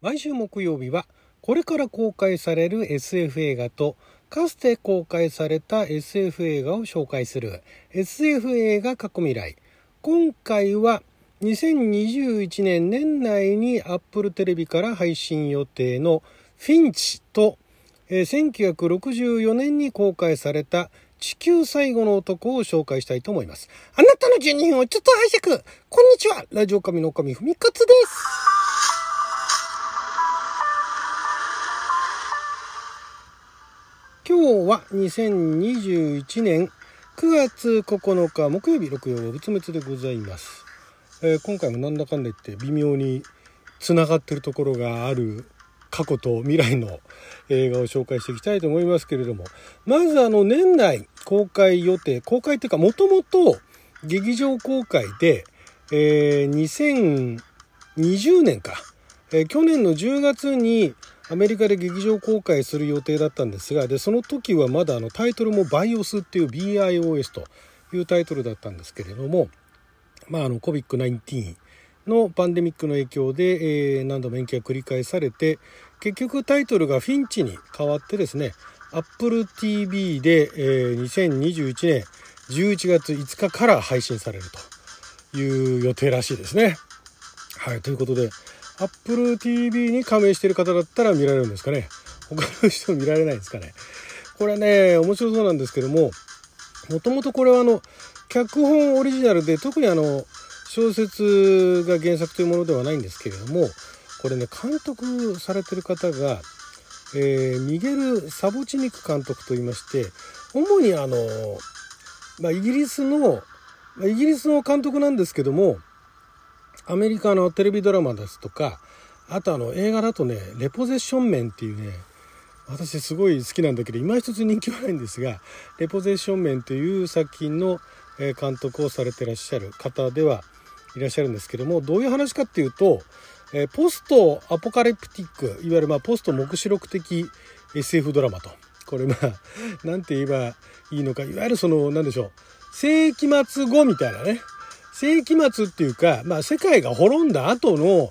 毎週木曜日はこれから公開される SF 映画とかつて公開された SF 映画を紹介する。SF 映画過去未来。今回は2021年年内に Apple テレビから配信予定のフィンチと、1964年に公開された地球最後の男を紹介したいと思います。あなたの12分をちょっと拝借。こんにちは。ラジオ神の神ふみかつです。今日は2021年9月9日木曜日六曜日仏滅でございます、えー今回もなんだかんだ言って微妙につながってるところがある過去と未来の映画を紹介していきたいと思いますけれどもまずあの年内公開予定公開っていうかもともと劇場公開で、えー2020年か、えー去年の10月にアメリカで劇場公開する予定だったんですがでその時はまだあのタイトルも BIOS っていう BIOS というタイトルだったんですけれどもまああ COVID-19 のパンデミックの影響で、えー何度も延期が繰り返されて結局タイトルがフィンチに変わってですね Apple TV で、えー2021年11月5日から配信されるという予定らしいですね。はいということで Apple TV に加盟している方だったら見られるんですかね。他の人見られないですかね。これね面白そうなんですけどももともとこれはあの脚本オリジナルで特にあの小説が原作というものではないんですけれどもこれね監督されてる方が、えーミゲル・サボチニク監督といいまして主にあの、まあ、イギリスのまあイギリスの監督なんですけどもアメリカのテレビドラマですとかあとあの映画だとね「レポゼッションメン」っていうね私すごい好きなんだけど今一つ人気はないんですが「レポゼッションメン」という作品の監督をされてらっしゃる方ではいらっしゃるんですけどもどういう話かっていうと、ポストアポカリプティックいわゆるまあポスト黙示録的 SF ドラマと。これまあなんて言えばいいのかいわゆるその何でしょう世紀末後みたいなね。世紀末っていうか、まあ、世界が滅んだ後の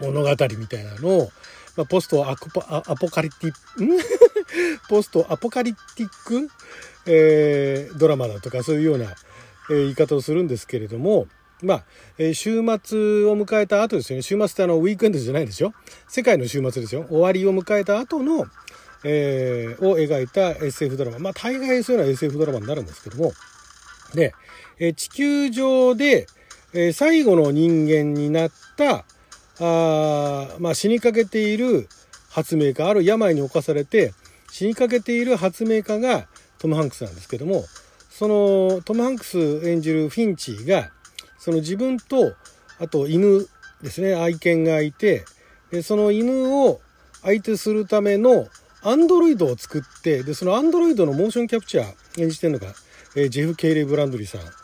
物語みたいなのを、まあ、ポストアポカリティん？ポストアポカリティック、えードラマだとかそういうような、えー言い方をするんですけれどもまあ、えー週末を迎えた後ですよね。週末ってあのウィークエンドじゃないですよ。世界の週末ですよ。終わりを迎えた後の、えーを描いた SF ドラマ。まあ大概そういうのは SF ドラマになるんですけども。で、え地球上で、え最後の人間になったあまあ、死にかけている発明家ある病に侵されて死にかけている発明家がトム・ハンクスなんですけどもそのトム・ハンクス演じるフィンチがその自分とあと犬ですね愛犬がいてでその犬を相手するためのアンドロイドを作ってでそのアンドロイドのモーションキャプチャー演じてるのが、えージェフ・ケイレ・ブランドリーさん。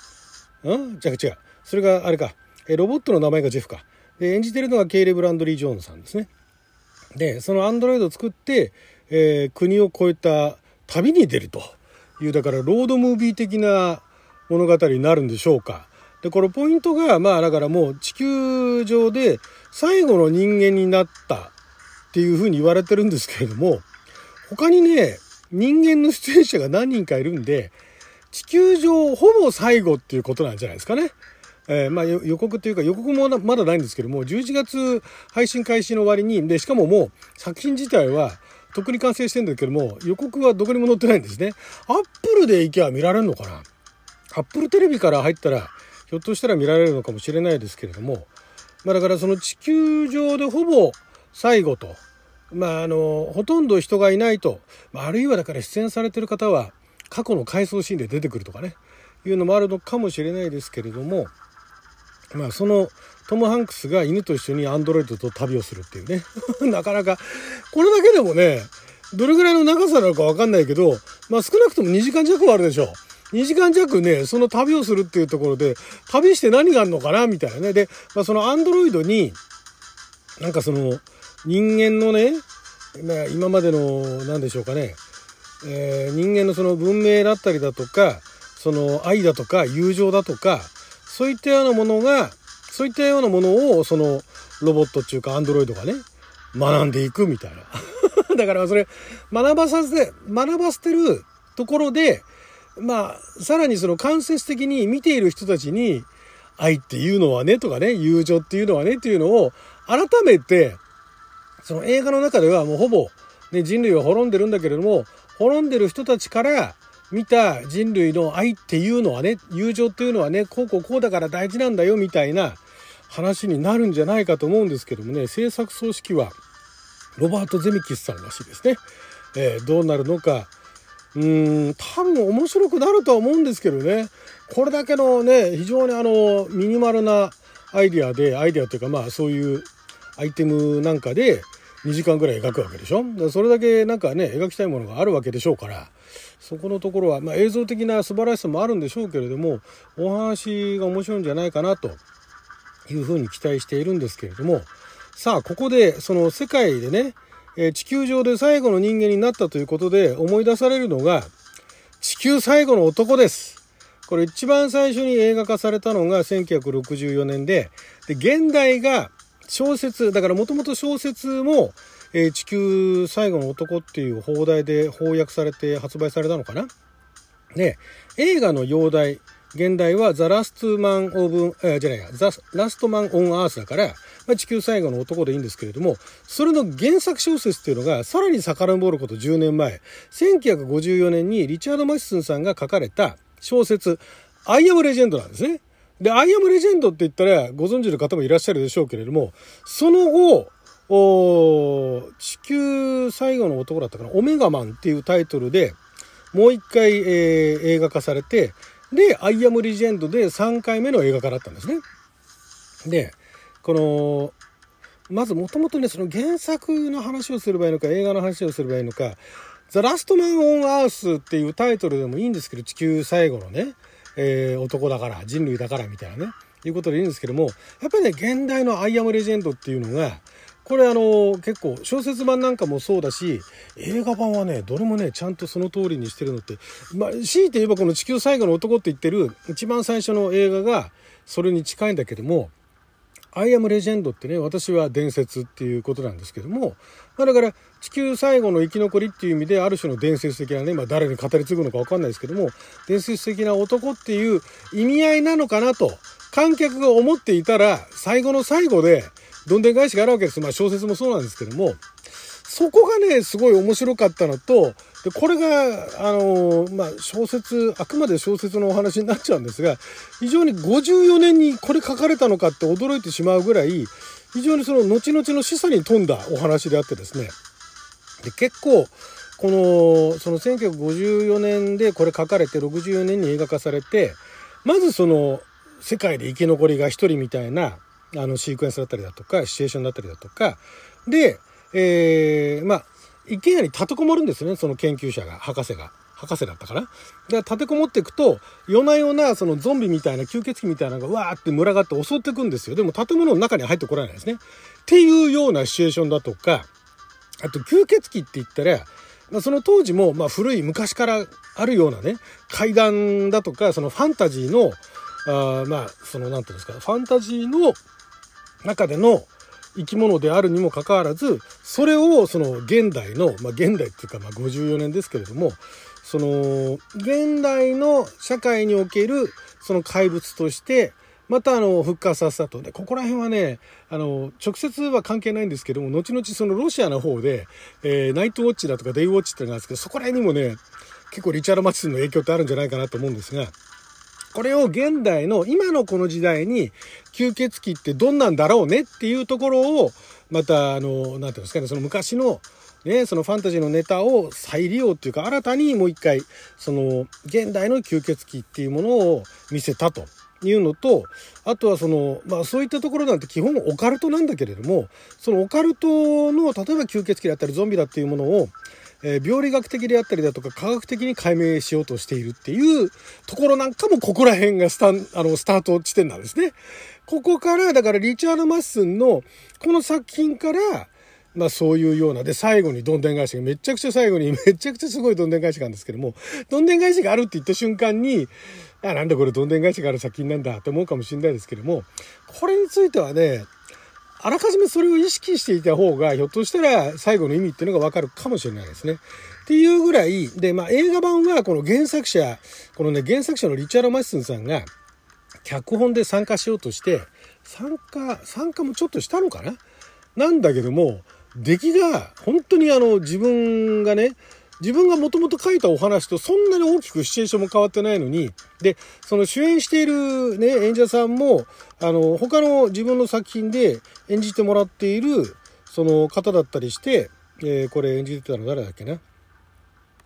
ん？違う違う。それがあれか、えロボットの名前がジェフか。で演じてるのがケイレ・ブランドリー・ジョーンズさんですね。でそのアンドロイドを作って、えー国を越えた旅に出ると。いうだからロードムービー的な物語になるんでしょうか。でこれポイントがまあだからもう地球上で最後の人間になったっていうふうに言われてるんですけれども他にね人間の出演者が何人かいるんで地球上ほぼ最後っていうことなんじゃないですかね。えーまあ予告というか予告もまだないんですけども11月配信開始の割にでしかももう作品自体はとっくに完成してるんだけども予告はどこにも載ってないんですね。アップルで行けば見られるのかなアップルテレビから入ったらひょっとしたら見られるのかもしれないですけれども、まあ、だからその地球上でほぼ最後と、まあ、あのほとんど人がいないと、あるいはだから出演されてる方は過去の回想シーンで出てくるとかねいうのもあるのかもしれないですけれども、まあ、そのトム・ハンクスが犬と一緒にアンドロイドと旅をするっていうね なかなかこれだけでもねどれぐらいの長さなのか分かんないけど、まあ、少なくとも2時間弱はあるでしょう。2時間弱ね、その旅をするっていうところで、旅して何があるのかなみたいなね。で、まあ、そのアンドロイドに、なんかその、人間のね、今までの、なんでしょうかね、えー人間のその文明だったりだとか、その愛だとか友情だとか、そういったようなものが、そういったようなものを、その、ロボットっていうかアンドロイドがね、学んでいくみたいな。だからそれ、学ばさせ、学ばせてるところで、まあ、さらにその間接的に見ている人たちに、愛っていうのはねとかね、友情っていうのはねっていうのを改めて、その映画の中ではもうほぼ、ね、人類は滅んでるんだけれども、滅んでる人たちから見た人類の愛っていうのはね、友情っていうのはね、こうこうこうだから大事なんだよみたいな話になるんじゃないかと思うんですけどもね、制作組織はロバート・ゼミキスさんらしいですね。えー、どうなるのか、うーん、多分面白くなるとは思うんですけどね。これだけのね、非常にあの、ミニマルなアイデアで、アイデアというかまあそういうアイテムなんかで2時間ぐらい描くわけでしょ？それだけなんかね、描きたいものがあるわけでしょうから、そこのところは、まあ、映像的な素晴らしさもあるんでしょうけれども、お話が面白いんじゃないかなと。いうふうに期待しているんですけれども、さあ、ここでその世界でね、地球上で最後の人間になったということで思い出されるのが、地球最後の男です。これ一番最初に映画化されたのが1964年で、で、現代が小説、だからもともと小説も、えー、地球最後の男っていう放題で翻訳されて発売されたのかな？で、映画の洋題、原題は The Last Man of、えー、じゃないや、 The Last Man on Earth だから、まあ、地球最後の男でいいんですけれども、それの原作小説っていうのが、さらに遡ること10年前、1954年にリチャード・マシスンさんが書かれた小説、アイアムレジェンドなんですね。で、アイアムレジェンドって言ったらご存知の方もいらっしゃるでしょうけれども、その後、地球最後の男だったかな、オメガマンっていうタイトルでもう一回、えー、映画化されて、で、アイアムレジェンドで3回目の映画化だったんですね。で、この、まずもともとね、その原作の話をすればいいのか、映画の話をすればいいのか、ザ・ラストマン・オン・アースっていうタイトルでもいいんですけど、地球最後のね、えー、男だから、人類だからみたいなね、いうことでいいんですけども、やっぱりね、現代のアイアムレジェンドっていうのが、これあの、結構小説版なんかもそうだし、映画版はね、どれもね、ちゃんとその通りにしてるのって、まあ、強いて言えばこの地球最後の男って言ってる一番最初の映画がそれに近いんだけども、アイアムレジェンドってね、私は伝説っていうことなんですけども、まあ、だから地球最後の生き残りっていう意味である種の伝説的なね、まあ、誰に語り継ぐのかわかんないですけども、伝説的な男っていう意味合いなのかなと、観客が思っていたら、最後の最後で、どんでん返しがあるわけです。まあ小説もそうなんですけども、そこがね、すごい面白かったのと、で、これが、あのまあ、小説、あくまで小説のお話になっちゃうんですが、非常に54年にこれ書かれたのかって驚いてしまうぐらい、非常にその後々の示唆に富んだお話であってですね。で、結構、この、その1954年でこれ書かれて、64年に映画化されて、まずその、世界で生き残りが一人みたいな、あの、シークエンスだったりだとか、シチュエーションだったりだとか、で、えー、まあ、一軒家に立てこもるんですよね、その研究者が、博士が。博士だったかな。で、立てこもっていくと、夜な夜な、そのゾンビみたいな、吸血鬼みたいなのがわーって群がって襲っていくんですよ。でも建物の中に入ってこられないですね。っていうようなシチュエーションだとか、あと吸血鬼って言ったら、まあ、その当時も、まあ、古い昔からあるようなね、階段だとか、そのファンタジーの、あまあ、その、なんていうんですか、ファンタジーの中での、生き物であるにもかかわらず、それをその現代の、まあ現代っていうかまあ54年ですけれども、その現代の社会におけるその怪物として、またあの復活させたと。で、ここら辺はね、あの、直接は関係ないんですけども、後々そのロシアの方で、えー、ナイトウォッチだとかデイウォッチってのがあるんですけど、そこら辺にもね、結構リチャード・マチスの影響ってあるんじゃないかなと思うんですが、これを現代の今のこの時代に吸血鬼ってどんなんだろうねっていうところをまたあの何て言うんですかねその昔のね、そのファンタジーのネタを再利用っていうか新たにもう一回その現代の吸血鬼っていうものを見せたというのとあとはそのまあそういったところなんて基本オカルトなんだけれどもそのオカルトの例えば吸血鬼だったりゾンビだっていうものをえ、病理学的であったりだとか科学的に解明しようとしているっていうところなんかもここら辺がスタン、あの、スタート地点なんですね。ここから、だからリチャード・マッスンのこの作品から、まあそういうような、で、最後にどんでん返しが、めちゃくちゃ最後に、めちゃくちゃすごいどんでん返しがあるんですけども、どんでん返しがあるって言った瞬間に、あ、なんだこれどんでん返しがある作品なんだって思うかもしれないですけども、これについてはね、あらかじめそれを意識していた方が、ひょっとしたら最後の意味っていうのがわかるかもしれないですね。っていうぐらい、で、まあ映画版はこの原作者、このね、原作者のリチャード・マッスンさんが、脚本で参加しようとして、参加、参加もちょっとしたのかな？なんだけども、出来が本当にあの自分がね、自分がもともと書いたお話とそんなに大きくシチュエーションも変わってないのに、で、その主演しているね、演者さんも、あの、他の自分の作品で演じてもらっている、その方だったりして、えー、これ演じてたの誰だっけな？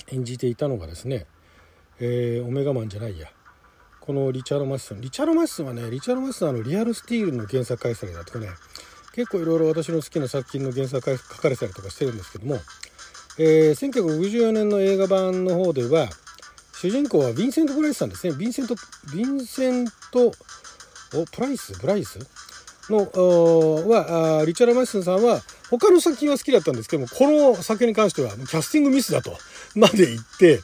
演じていたのがですね、えー、オメガマンじゃないや。このリチャード・マッソン。リチャード・マッソンはね、リチャード・マッソンはあの、リアル・スティールの原作書いたりだとかね、結構いろいろ私の好きな作品の原作書かれたりとかしてるんですけども、えー、1964年の映画版の方では主人公はヴィンセント・プライスさんですね。ヴィンセント・ヴィンセントおプライス？ブライス？のはあリチャード・マッスンさんは他の作品は好きだったんですけどもこの作品に関してはキャスティングミスだと まで言って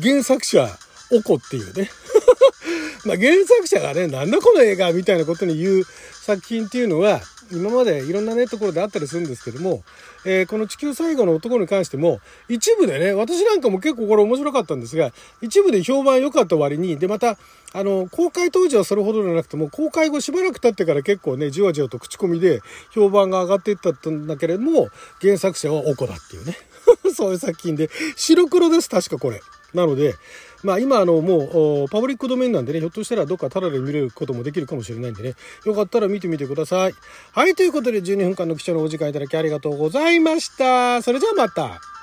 原作者おこっていうね。まあ原作者がねなんだこの映画みたいなことに言う作品っていうのは今までいろんなね、ところであったりするんですけども、えー、この地球最後の男に関しても、一部でね、私なんかも結構これ面白かったんですが、一部で評判良かった割に、で、また、あの、公開当時はそれほどじゃなくても、公開後しばらく経ってから結構ね、じわじわと口コミで評判が上がっていったんだけれども、原作者はおこだっていうね。そういう作品で、白黒です、確かこれ。なので、まあ今あのもうパブリックドメインなんでね、ひょっとしたらどっかタダで見れることもできるかもしれないんでね、よかったら見てみてください。はい、ということで12分間の貴重なお時間いただきありがとうございました。それじゃあまた。